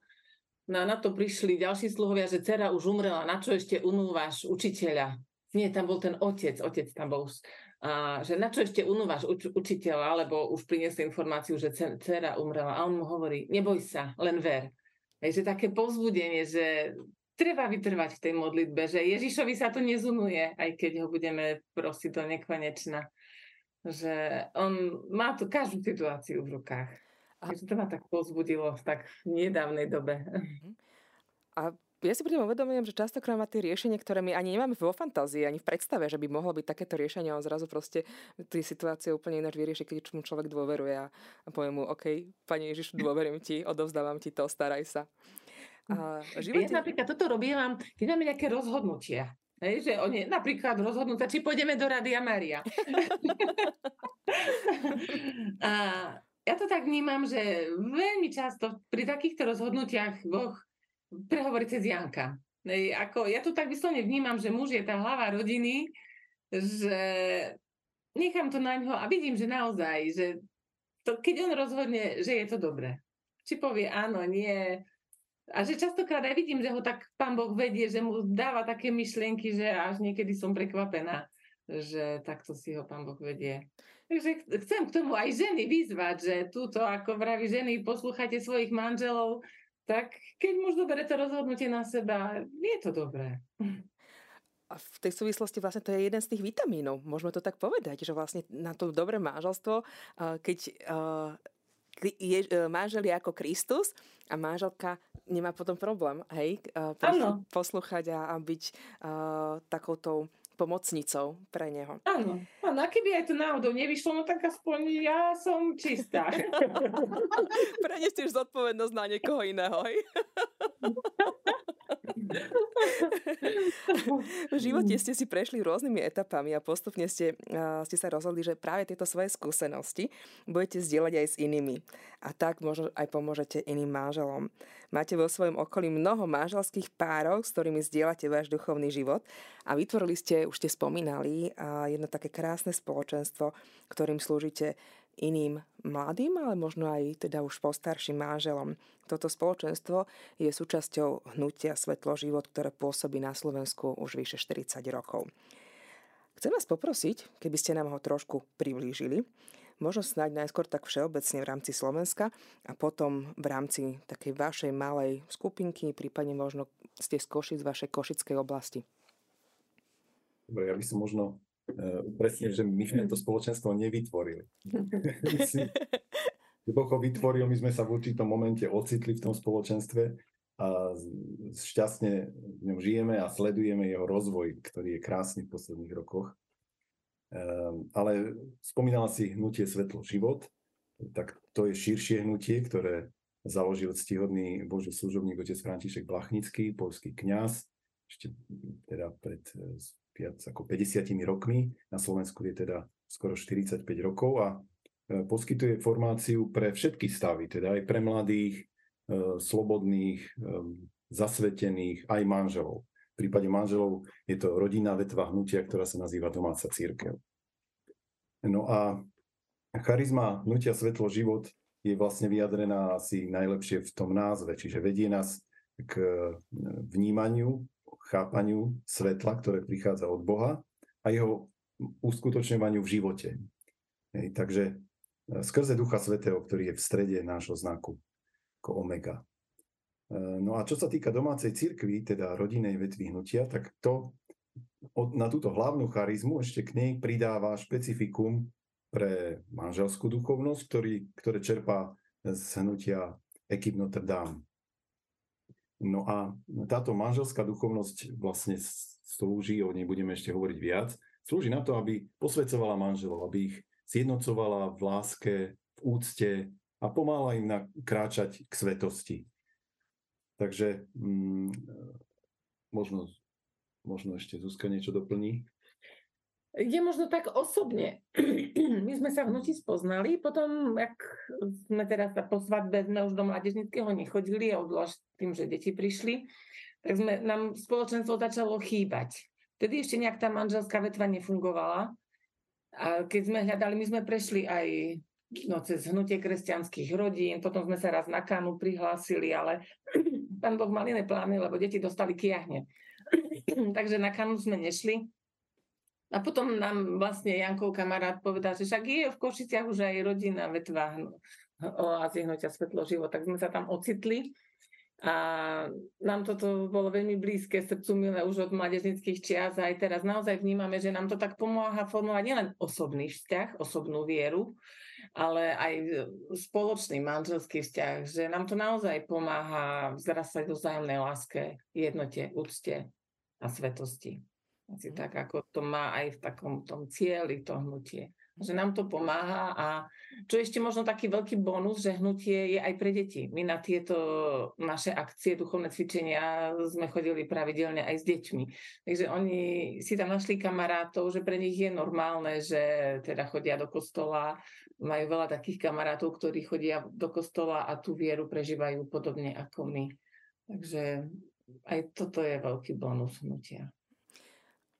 No na to prišli ďalší sluhovia, že dcera už umrela, na čo ešte unúvaš učiteľa? Nie, tam bol ten otec, otec tam bol a, že na čo ešte unúvaš uč, učiteľa, lebo už priniesli informáciu, že dcera umrela. A on mu hovorí, neboj sa, len ver. Je, že také povzbudenie, že treba vytrvať v tej modlitbe, že Ježišovi sa to nezunuje, aj keď ho budeme prosiť do nekonečna. Že on má tu každú situáciu v rukách. A... To ma tak pozbudilo v tak nedávnej dobe. Mhm. A ja si budem uvedomujem, že častokrát má tie riešenie, ktoré my ani nemáme vo fantázii, ani v predstave, že by mohlo byť takéto riešenie a on zrazu proste tie situácie úplne ináč vyrieši, keď mu človek dôveruje a, a povie mu, OK, Pani Ježiš, dôverím ti, odovzdávam ti to, staraj sa. A živote... Ja napríklad toto robím, keď máme nejaké rozhodnutia. Hej, že oni napríklad rozhodnú či pôjdeme do Rady Maria. a ja to tak vnímam, že veľmi často pri takýchto rozhodnutiach Boh prehovorí cez Janka. Ako, ja to tak vyslovne vnímam, že muž je tá hlava rodiny, že nechám to na ňo a vidím, že naozaj, že to, keď on rozhodne, že je to dobré. Či povie áno, nie. A že častokrát aj vidím, že ho tak pán Boh vedie, že mu dáva také myšlienky, že až niekedy som prekvapená, že takto si ho pán Boh vedie. Takže chcem k tomu aj ženy vyzvať, že túto, ako vraví ženy, poslúchajte svojich manželov, tak keď muž doberie to rozhodnutie na seba, je to dobré. A v tej súvislosti vlastne to je jeden z tých vitamínov. Môžeme to tak povedať, že vlastne na to dobré manželstvo, keď je e, manžel je ako Kristus a manželka nemá potom problém, hej, poslúchať a, a byť uh, takoutou pomocnicou pre neho. Áno, áno, a keby aj to náhodou nevyšlo, no tak aspoň ja som čistá. Prenesieš zodpovednosť na niekoho iného, hej? v živote ste si prešli rôznymi etapami a postupne ste, uh, ste sa rozhodli, že práve tieto svoje skúsenosti budete zdieľať aj s inými. A tak možno aj pomôžete iným manželom. Máte vo svojom okolí mnoho manželských párov, s ktorými zdieľate váš duchovný život a vytvorili ste, už ste spomínali, uh, jedno také krásne spoločenstvo, ktorým slúžite iným mladým, ale možno aj teda už postarším manželom. Toto spoločenstvo je súčasťou hnutia Svetlo život, ktoré pôsobí na Slovensku už vyše 40 rokov. Chcem vás poprosiť, keby ste nám ho trošku priblížili, možno snáď najskôr tak všeobecne v rámci Slovenska a potom v rámci takej vašej malej skupinky, prípadne možno ste z Košic, z vašej košickej oblasti. Dobre, ja by som možno presne, že my sme to spoločenstvo nevytvorili. Boh ho vytvoril, my sme sa v určitom momente ocitli v tom spoločenstve a šťastne v ňom žijeme a sledujeme jeho rozvoj, ktorý je krásny v posledných rokoch. Um, ale spomínala si hnutie Svetlo život, tak to je širšie hnutie, ktoré založil ctihodný Boží služobník otec František Blachnický, polský kňaz, ešte teda pred e, viac ako 50 rokmi. Na Slovensku je teda skoro 45 rokov a e, poskytuje formáciu pre všetky stavy, teda aj pre mladých, e, slobodných, zasvetených, aj manželov. V prípade manželov je to rodinná vetva hnutia, ktorá sa nazýva domáca církev. No a charizma hnutia Svetlo život je vlastne vyjadrená asi najlepšie v tom názve, čiže vedie nás k vnímaniu chápaniu svetla, ktoré prichádza od Boha a jeho uskutočňovaniu v živote. Hej, takže e, skrze Ducha Svetého, ktorý je v strede nášho znaku, ako omega. E, no a čo sa týka domácej cirkvi, teda rodinej vetvy hnutia, tak to na túto hlavnú charizmu ešte k nej pridáva špecifikum pre manželskú duchovnosť, ktorý, ktoré čerpá z hnutia Ekip Notre Dame. No a táto manželská duchovnosť vlastne slúži, o nej budeme ešte hovoriť viac, slúži na to, aby posvedcovala manželov, aby ich zjednocovala v láske, v úcte a pomáhala im kráčať k svetosti. Takže mm, možno, možno ešte Zuzka niečo doplní. Je možno tak osobne. My sme sa v hnutí spoznali, potom, ak sme teraz po svadbe, sme už do mládežnického nechodili a odlož tým, že deti prišli, tak sme, nám spoločenstvo začalo chýbať. Vtedy ešte nejak tá manželská vetva nefungovala. A keď sme hľadali, my sme prešli aj no, cez hnutie kresťanských rodín, potom sme sa raz na Kanu prihlásili, ale pán Boh mal iné plány, lebo deti dostali kiahne. Takže na Kanu sme nešli a potom nám vlastne Jankov kamarát povedal, že však je v Košiciach už aj rodina vetva oázy hnutia Svetlo život, tak sme sa tam ocitli. A nám toto bolo veľmi blízke srdcu milé už od mladežnických čias a aj teraz naozaj vnímame, že nám to tak pomáha formovať nielen osobný vzťah, osobnú vieru, ale aj spoločný manželský vzťah, že nám to naozaj pomáha vzrastať do vzájomnej láske, jednote, úcte a svetosti. Asi tak, ako to má aj v takom tom cieli to hnutie. Že nám to pomáha a čo ešte možno taký veľký bonus, že hnutie je aj pre deti. My na tieto naše akcie, duchovné cvičenia sme chodili pravidelne aj s deťmi. Takže oni si tam našli kamarátov, že pre nich je normálne, že teda chodia do kostola. Majú veľa takých kamarátov, ktorí chodia do kostola a tú vieru prežívajú podobne ako my. Takže aj toto je veľký bonus hnutia.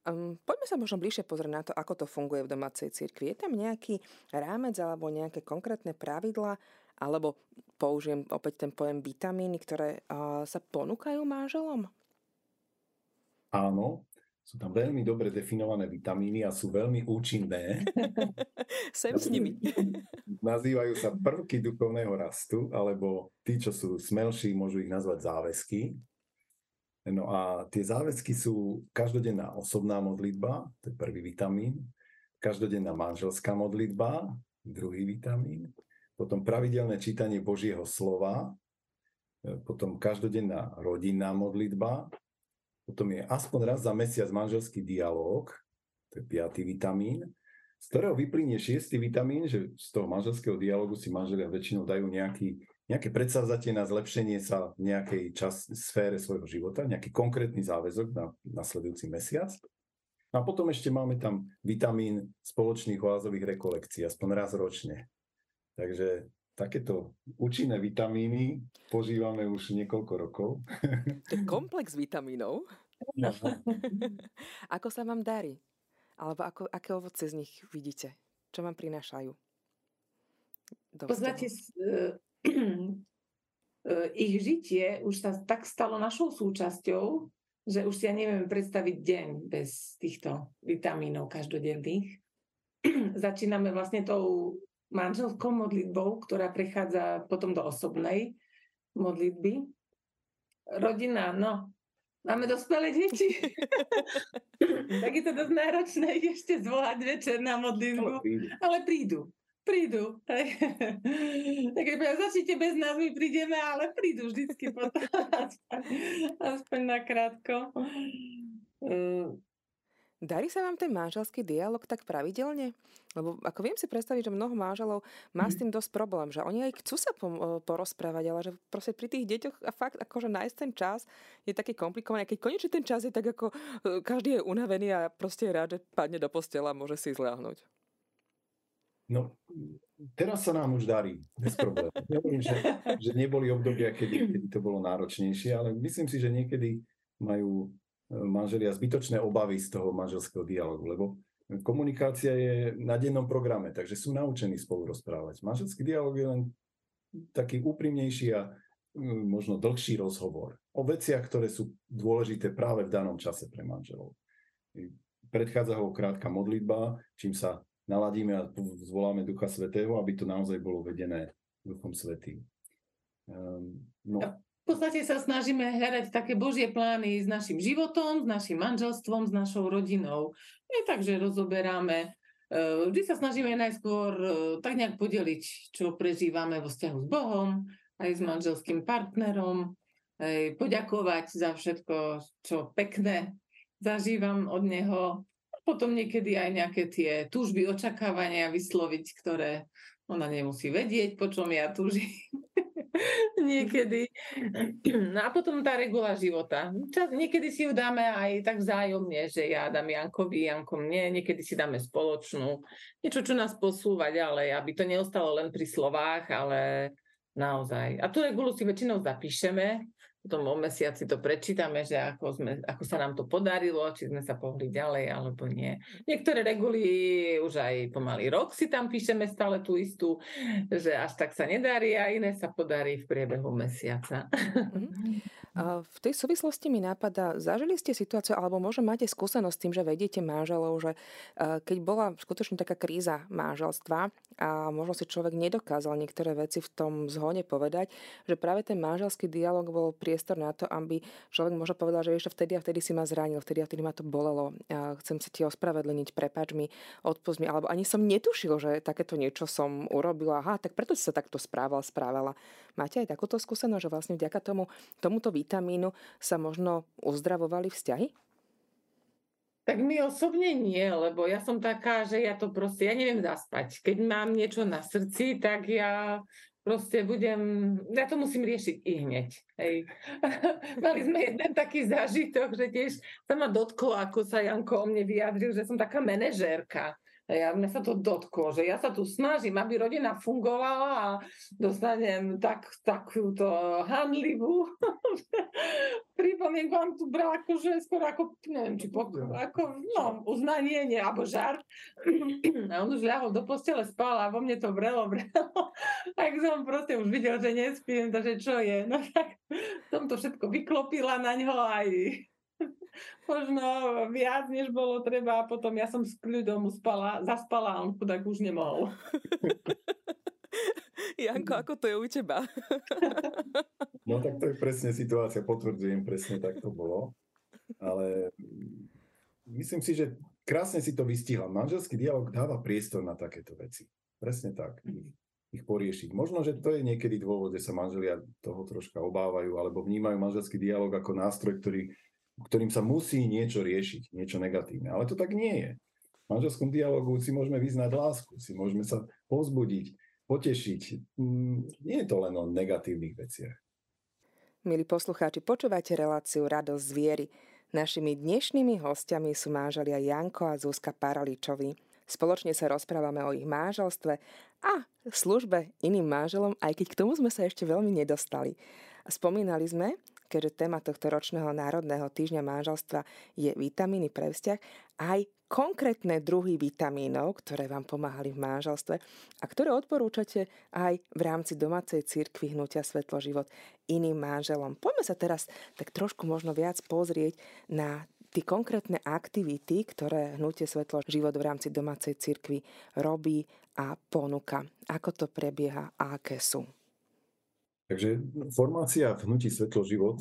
Um, poďme sa možno bližšie pozrieť na to, ako to funguje v domácej cirkvi. Je tam nejaký rámec alebo nejaké konkrétne pravidla, alebo použijem opäť ten pojem vitamíny, ktoré uh, sa ponúkajú manželom? Áno, sú tam veľmi dobre definované vitamíny a sú veľmi účinné. Sem s nimi. Nazývajú sa prvky duchovného rastu, alebo tí, čo sú smelší, môžu ich nazvať záväzky. No a tie záväzky sú každodenná osobná modlitba, to je prvý vitamín, každodenná manželská modlitba, druhý vitamín, potom pravidelné čítanie Božieho slova, e, potom každodenná rodinná modlitba, potom je aspoň raz za mesiac manželský dialog, to je piatý vitamín, z ktorého vyplynie šiestý vitamín, že z toho manželského dialogu si manželia väčšinou dajú nejaký nejaké predsavzatie na zlepšenie sa v nejakej čas, sfére svojho života, nejaký konkrétny záväzok na nasledujúci mesiac. A potom ešte máme tam vitamín spoločných oázových rekolekcií, aspoň raz ročne. Takže takéto účinné vitamíny požívame už niekoľko rokov. To je komplex vitamínov. ako sa vám darí? Alebo ako, aké ovoce z nich vidíte? Čo vám prinášajú? Poznáte, ich žitie už sa tak stalo našou súčasťou, že už si ja neviem predstaviť deň bez týchto vitamínov každodenných. Začíname vlastne tou manželskou modlitbou, ktorá prechádza potom do osobnej modlitby. Rodina, no, Máme dospelé deti. tak je to dosť náročné ešte zvolať večer na modlitbu. Ale prídu. Ale prídu. Prídu. tak keď začnite bez nás, my prídeme, ale prídu vždycky potom. aspoň na krátko. Darí sa vám ten manželský dialog tak pravidelne? Lebo ako viem si predstaviť, že mnoho manželov má s mhm. tým dosť problém, že oni aj chcú sa porozprávať, ale že proste pri tých deťoch a fakt akože nájsť ten čas je taký komplikovaný. Keď konečne ten čas je tak ako e, každý je unavený a proste je rád, že padne do postela a môže si zľahnuť. No, teraz sa nám už darí, bez problémov. Nehovorím, že, že neboli obdobia, kedy, kedy to bolo náročnejšie, ale myslím si, že niekedy majú manželia zbytočné obavy z toho manželského dialogu, lebo komunikácia je na dennom programe, takže sú naučení spolu rozprávať. Manželský dialog je len taký úprimnejší a mm, možno dlhší rozhovor o veciach, ktoré sú dôležité práve v danom čase pre manželov. Predchádza ho krátka modlitba, čím sa naladíme a zvoláme Ducha Svetého, aby to naozaj bolo vedené Duchom Svetým. Um, no. V podstate sa snažíme herať také božie plány s našim životom, s našim manželstvom, s našou rodinou. Nie tak, že rozoberáme. E, vždy sa snažíme najskôr e, tak nejak podeliť, čo prežívame vo vzťahu s Bohom, aj s manželským partnerom, aj poďakovať za všetko, čo pekné zažívam od neho. Potom niekedy aj nejaké tie túžby, očakávania vysloviť, ktoré ona nemusí vedieť, po čom ja túžim. niekedy. No a potom tá regula života. Čas, niekedy si ju dáme aj tak vzájomne, že ja dám Jankovi, Janko mne, niekedy si dáme spoločnú. Niečo, čo nás posúva ďalej, aby to neostalo len pri slovách, ale naozaj. A tú regulu si väčšinou zapíšeme, potom o mesiaci to prečítame, že ako, sme, ako sa nám to podarilo, či sme sa pohli ďalej, alebo nie. Niektoré reguly už aj pomaly rok si tam píšeme stále tú istú, že až tak sa nedarí a iné sa podarí v priebehu mesiaca. Mm-hmm. V tej súvislosti mi napadá, zažili ste situáciu, alebo možno máte skúsenosť s tým, že vediete manželov, že keď bola skutočne taká kríza manželstva a možno si človek nedokázal niektoré veci v tom zhone povedať, že práve ten manželský dialog bol priestor na to, aby človek možno povedal, že ešte vtedy a vtedy si ma zranil, vtedy a vtedy ma to bolelo, chcem sa ti ospravedlniť, prepač mi, odpust mi, alebo ani som netušil, že takéto niečo som urobila, aha, tak preto si sa takto správal, správala. Máte aj takúto skúsenosť, že vlastne vďaka tomu, tomuto vitamínu sa možno uzdravovali vzťahy? Tak mi osobne nie, lebo ja som taká, že ja to proste, ja neviem zaspať. Keď mám niečo na srdci, tak ja proste budem, ja to musím riešiť i hneď. Hej. Mali sme jeden taký zážitok, že tiež sa ma dotklo, ako sa Janko o mne vyjadril, že som taká manažérka. Ja, mňa sa to dotklo, že ja sa tu snažím, aby rodina fungovala a dostanem tak, takúto handlivú pripomienku, on tu bral akože skoro ako, neviem, či pok- ako, no, uznanie, nie, alebo žart. A on už ľahol do postele, spal a vo mne to vrelo, vrelo. Tak som proste už videl, že nespím, takže čo je. No tak som to všetko vyklopila na ňo aj možno viac, než bolo treba a potom ja som s kľudom uspala, zaspala a on chudák už nemohol. Janko, ako to je u teba? no tak to je presne situácia, potvrdzujem, presne tak to bolo. Ale myslím si, že krásne si to vystihla. Manželský dialog dáva priestor na takéto veci. Presne tak. Ich, ich poriešiť. Možno, že to je niekedy dôvod, že sa manželia toho troška obávajú alebo vnímajú manželský dialog ako nástroj, ktorý ktorým sa musí niečo riešiť, niečo negatívne. Ale to tak nie je. V manželskom dialogu si môžeme vyznať lásku, si môžeme sa povzbudiť, potešiť. Mm, nie je to len o negatívnych veciach. Milí poslucháči, počúvate reláciu Radosť z viery. Našimi dnešnými hostiami sú manželia Janko a Zuzka Paraličovi. Spoločne sa rozprávame o ich manželstve a službe iným manželom, aj keď k tomu sme sa ešte veľmi nedostali. Spomínali sme, keďže téma tohto ročného Národného týždňa manželstva je vitamíny pre vzťah, aj konkrétne druhy vitamínov, ktoré vám pomáhali v manželstve a ktoré odporúčate aj v rámci domácej cirkvi Hnutia Svetlo život iným manželom. Poďme sa teraz tak trošku možno viac pozrieť na tie konkrétne aktivity, ktoré Hnutie Svetlo život v rámci domácej cirkvi robí a ponúka. Ako to prebieha a aké sú? Takže formácia v hnutí Svetlo život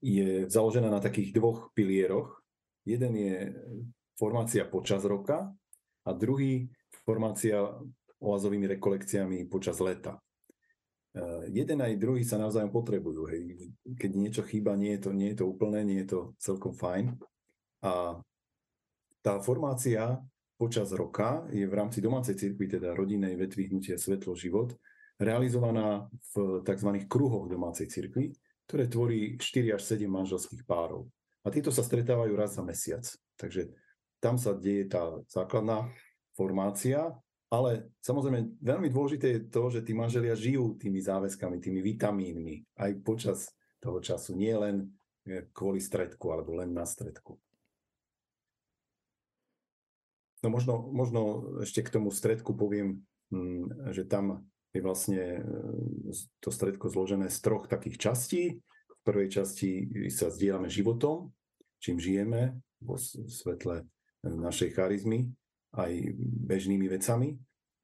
je založená na takých dvoch pilieroch. Jeden je formácia počas roka a druhý formácia oazovými rekolekciami počas leta. Jeden aj druhý sa navzájom potrebujú. Hej. Keď niečo chýba, nie je, to, nie je to úplné, nie je to celkom fajn. A tá formácia počas roka je v rámci domácej cirkvi, teda rodinnej vetvy hnutia Svetlo život, realizovaná v tzv. kruhoch domácej cirkvi, ktoré tvorí 4 až 7 manželských párov. A títo sa stretávajú raz za mesiac. Takže tam sa deje tá základná formácia, ale samozrejme veľmi dôležité je to, že tí manželia žijú tými záväzkami, tými vitamínmi aj počas toho času, nie len eh, kvôli stredku alebo len na stredku. No možno, možno ešte k tomu stredku poviem, hm, že tam je vlastne e, to stredko zložené z troch takých častí. V prvej časti sa zdieľame životom, čím žijeme vo svetle našej charizmy, aj bežnými vecami.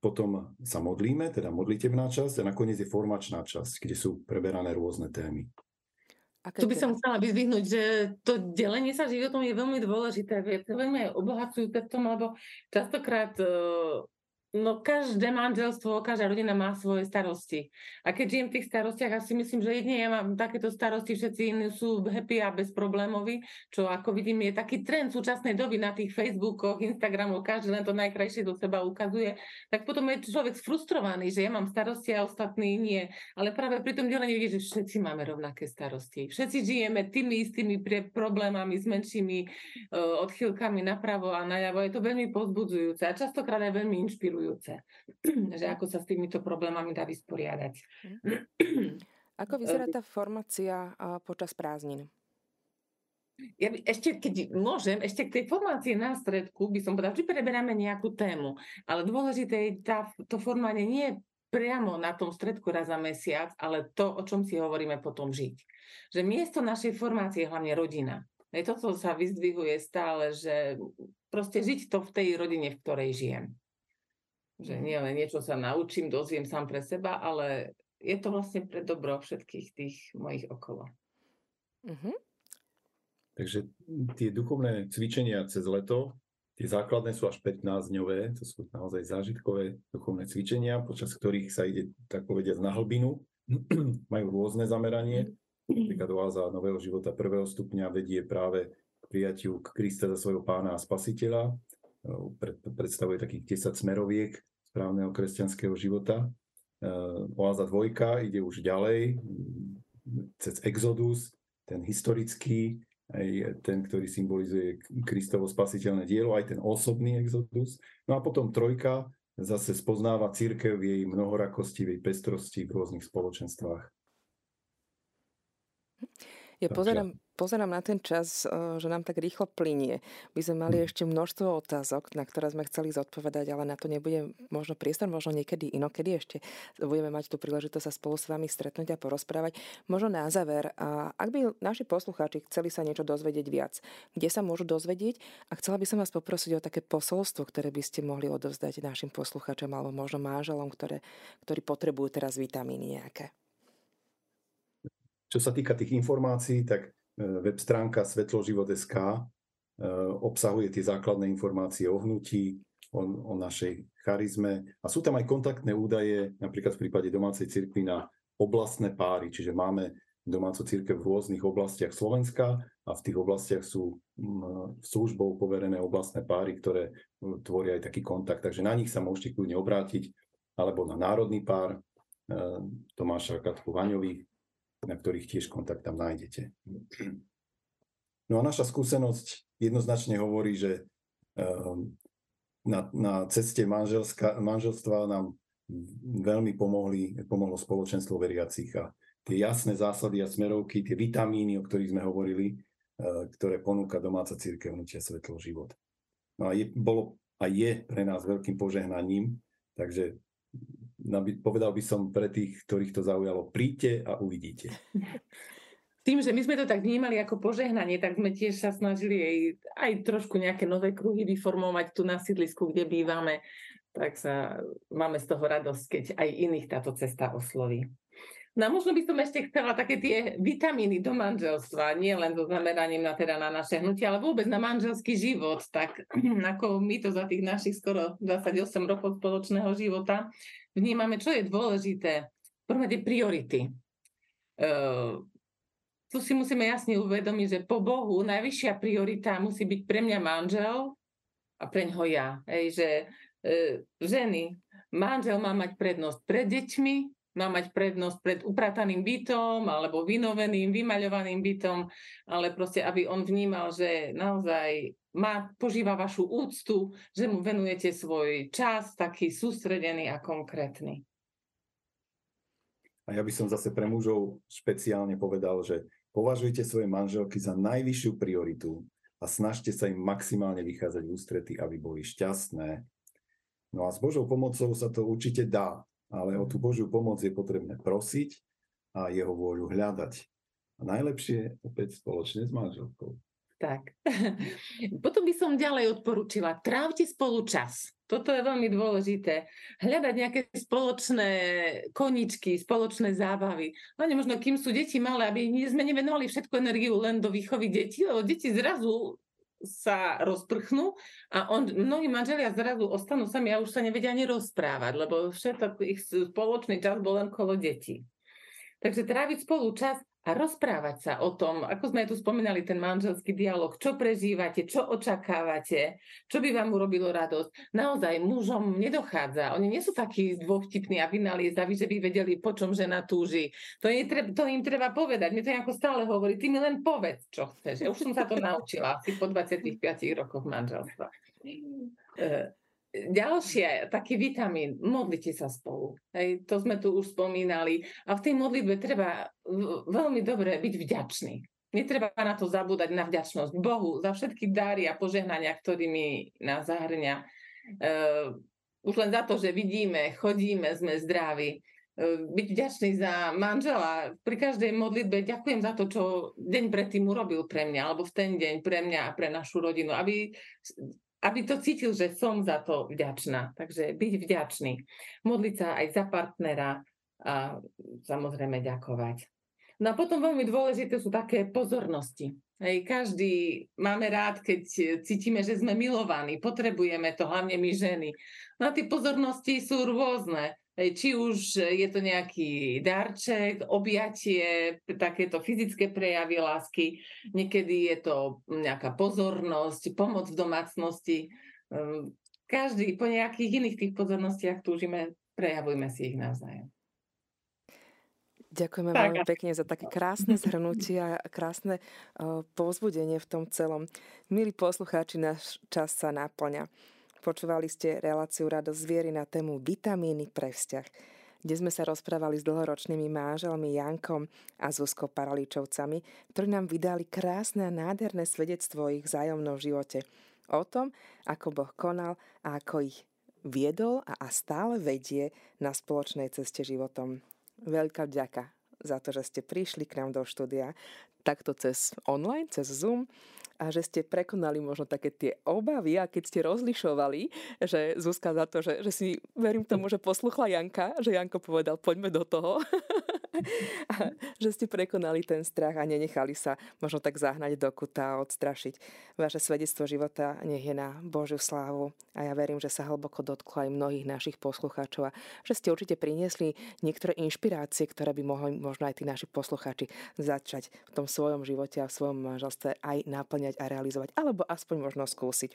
Potom sa modlíme, teda modlitebná časť a nakoniec je formačná časť, kde sú preberané rôzne témy. Aké tu by som chcela vyzvihnúť, že to delenie sa životom je veľmi dôležité. Je to veľmi obohacujúce v tom, lebo častokrát uh, No každé manželstvo, každá rodina má svoje starosti. A keď žijem v tých starostiach, asi myslím, že jedne ja mám takéto starosti, všetci iní sú happy a bezproblémoví, čo ako vidím je taký trend súčasnej doby na tých Facebookoch, Instagramoch, každý len to najkrajšie do seba ukazuje, tak potom je človek frustrovaný, že ja mám starosti a ostatní nie. Ale práve pri tom delení vidí, že všetci máme rovnaké starosti. Všetci žijeme tými istými problémami s menšími uh, odchýlkami napravo a najavo. Je to veľmi pozbudzujúce a častokrát aj veľmi inšpirujúce inšpirujúce, že ako sa s týmito problémami dá vysporiadať. Mhm. Ako vyzerá tá formácia počas prázdnin? Ja by, ešte, keď môžem, ešte k tej formácii na stredku by som povedala, že preberáme nejakú tému, ale dôležité je tá, to formácie nie priamo na tom stredku raz za mesiac, ale to, o čom si hovoríme potom žiť. Že miesto našej formácie je hlavne rodina. Aj toto sa vyzdvihuje stále, že proste žiť to v tej rodine, v ktorej žijem. Že nie len niečo sa naučím, dozviem sám pre seba, ale je to vlastne pre dobro všetkých tých mojich okolo. Uh-huh. Takže tie duchovné cvičenia cez leto, tie základné sú až 15-dňové, to sú naozaj zážitkové duchovné cvičenia, počas ktorých sa ide, tak povediať, na hlbinu. Majú rôzne zameranie. Napríklad oáza nového života prvého stupňa vedie práve k prijatiu k Krista za svojho pána a spasiteľa predstavuje takých 10 smeroviek správneho kresťanského života. Oáza dvojka ide už ďalej, cez Exodus, ten historický, aj ten, ktorý symbolizuje Kristovo spasiteľné dielo, aj ten osobný Exodus. No a potom trojka zase spoznáva církev v jej mnohorakosti, v jej pestrosti v rôznych spoločenstvách. Ja pozerám, pozerám na ten čas, eh, že nám tak rýchlo plinie. My sme mali mm. ešte množstvo otázok, na ktoré sme chceli zodpovedať, ale na to nebude možno priestor, možno niekedy inokedy ešte budeme mať tú príležitosť sa spolu s vami stretnúť a porozprávať. Možno na záver, a ak by naši poslucháči chceli sa niečo dozvedieť viac, kde sa môžu dozvedieť a chcela by som vás poprosiť o také posolstvo, ktoré by ste mohli odovzdať našim poslucháčom alebo možno manželom, ktoré, ktorí potrebujú teraz vitamíny nejaké. Čo sa týka tých informácií, tak web stránka svetloživot.sk e, obsahuje tie základné informácie o hnutí, o, o našej charizme. A sú tam aj kontaktné údaje, napríklad v prípade domácej cirkvi na oblastné páry, čiže máme domácu církev v rôznych oblastiach Slovenska a v tých oblastiach sú službou poverené oblastné páry, ktoré tvoria aj taký kontakt. Takže na nich sa môžete kľudne obrátiť, alebo na národný pár e, Tomáša Katku Vaňových, na ktorých tiež kontakt tam nájdete. No a naša skúsenosť jednoznačne hovorí, že ehm, na, na ceste manželstva nám veľmi pomohli, pomohlo spoločenstvo veriacich a tie jasné zásady a smerovky, tie vitamíny, o ktorých sme hovorili, eh, ktoré ponúka domáca církev Hnutia Svetlo život. No a je, bolo a je pre nás veľkým požehnaním, takže povedal by som pre tých, ktorých to zaujalo, príďte a uvidíte. Tým, že my sme to tak vnímali ako požehnanie, tak sme tiež sa snažili aj, aj trošku nejaké nové kruhy vyformovať tu na sídlisku, kde bývame. Tak sa máme z toho radosť, keď aj iných táto cesta osloví. No možno by som ešte chcela také tie vitamíny do manželstva, nie len so zameraním na, teda na naše hnutie, ale vôbec na manželský život. Tak ako my to za tých našich skoro 28 rokov spoločného života vnímame, čo je dôležité. V prvom priority. Uh, tu si musíme jasne uvedomiť, že po Bohu najvyššia priorita musí byť pre mňa manžel a pre ňoho ja. Ej, že uh, ženy, manžel má mať prednosť pred deťmi, má mať prednosť pred uprataným bytom alebo vynoveným, vymaľovaným bytom, ale proste, aby on vnímal, že naozaj má, požíva vašu úctu, že mu venujete svoj čas taký sústredený a konkrétny. A ja by som zase pre mužov špeciálne povedal, že považujte svoje manželky za najvyššiu prioritu a snažte sa im maximálne vychádzať v ústrety, aby boli šťastné. No a s Božou pomocou sa to určite dá ale o tú Božiu pomoc je potrebné prosiť a jeho vôľu hľadať. A najlepšie opäť spoločne s manželkou. Tak. Potom by som ďalej odporúčila, trávte spolu čas. Toto je veľmi dôležité. Hľadať nejaké spoločné koničky, spoločné zábavy. Hlavne možno, kým sú deti malé, aby sme nevenovali všetku energiu len do výchovy detí, lebo deti zrazu sa rozprchnú a on, mnohí manželia zrazu ostanú sami a už sa nevedia ani rozprávať, lebo všetko ich spoločný čas bol len kolo detí. Takže tráviť spolu čas a rozprávať sa o tom, ako sme tu spomínali, ten manželský dialog, čo prežívate, čo očakávate, čo by vám urobilo radosť. Naozaj mužom nedochádza. Oni nie sú takí dôvtipní a vynaliezaví, že by vedeli, po čom žena túži. To, je, to im treba povedať. Mi to ako stále hovorí, ty mi len povedz, čo chceš. Ja už som sa to naučila asi po 25 rokoch manželstva. Ďalšie, taký vitamín, modlite sa spolu. Hej, to sme tu už spomínali. A v tej modlitbe treba veľmi dobre byť vďačný. Netreba na to zabúdať, na vďačnosť Bohu za všetky dary a požehnania, ktorými nás zahrňa. Uh, už len za to, že vidíme, chodíme, sme zdraví. Uh, byť vďačný za manžela. Pri každej modlitbe ďakujem za to, čo deň predtým urobil pre mňa, alebo v ten deň pre mňa a pre našu rodinu. Aby aby to cítil, že som za to vďačná. Takže byť vďačný. Modliť sa aj za partnera a samozrejme ďakovať. No a potom veľmi dôležité sú také pozornosti. Hej, každý máme rád, keď cítime, že sme milovaní, potrebujeme to, hlavne my ženy. No a tie pozornosti sú rôzne. Či už je to nejaký darček, objatie, takéto fyzické prejavy lásky, niekedy je to nejaká pozornosť, pomoc v domácnosti. Ehm, každý po nejakých iných tých pozornostiach túžime, prejavujme si ich navzájom. Ďakujeme tak. veľmi pekne za také krásne zhrnutie a krásne uh, povzbudenie v tom celom. Milí poslucháči, náš čas sa naplňa. Počúvali ste reláciu Radosť zviery na tému vitamíny pre vzťah, kde sme sa rozprávali s dlhoročnými manželmi Jankom a Zuzkou Paralíčovcami, ktorí nám vydali krásne a nádherné svedectvo o ich zájomnom živote. O tom, ako Boh konal a ako ich viedol a stále vedie na spoločnej ceste životom. Veľká vďaka za to, že ste prišli k nám do štúdia takto cez online, cez Zoom a že ste prekonali možno také tie obavy a keď ste rozlišovali, že Zuzka za to, že, že si verím tomu, že posluchla Janka, že Janko povedal poďme do toho. a že ste prekonali ten strach a nenechali sa možno tak zahnať do kuta a odstrašiť. Vaše svedectvo života nech je na Božiu slávu a ja verím, že sa hlboko dotklo aj mnohých našich poslucháčov a že ste určite priniesli niektoré inšpirácie, ktoré by mohli možno aj tí naši poslucháči začať v tom svojom živote a v svojom manželstve aj naplňať naplňať a realizovať, alebo aspoň možno skúsiť.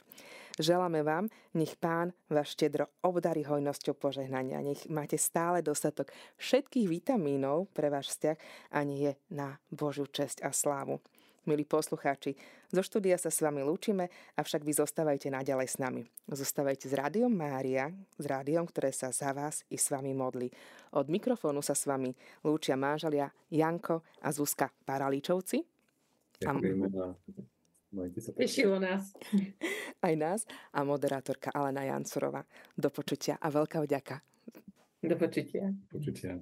Želáme vám, nech Pán vás štedro obdarí hojnosťou požehnania, nech máte stále dostatok všetkých vitamínov pre váš vzťah a nie je na Božiu česť a slávu. Milí poslucháči, zo štúdia sa s vami lúčime, avšak vy zostávajte naďalej s nami. Zostávajte s Rádiom Mária, s rádiom, ktoré sa za vás i s vami modlí. Od mikrofónu sa s vami lúčia manželia Janko a Zuzka Paralíčovci. Ďakujeme. Majte sa Tešilo nás. Aj nás a moderátorka Alena Jancurová. Do počutia a veľká vďaka. Do počutia. Počutia.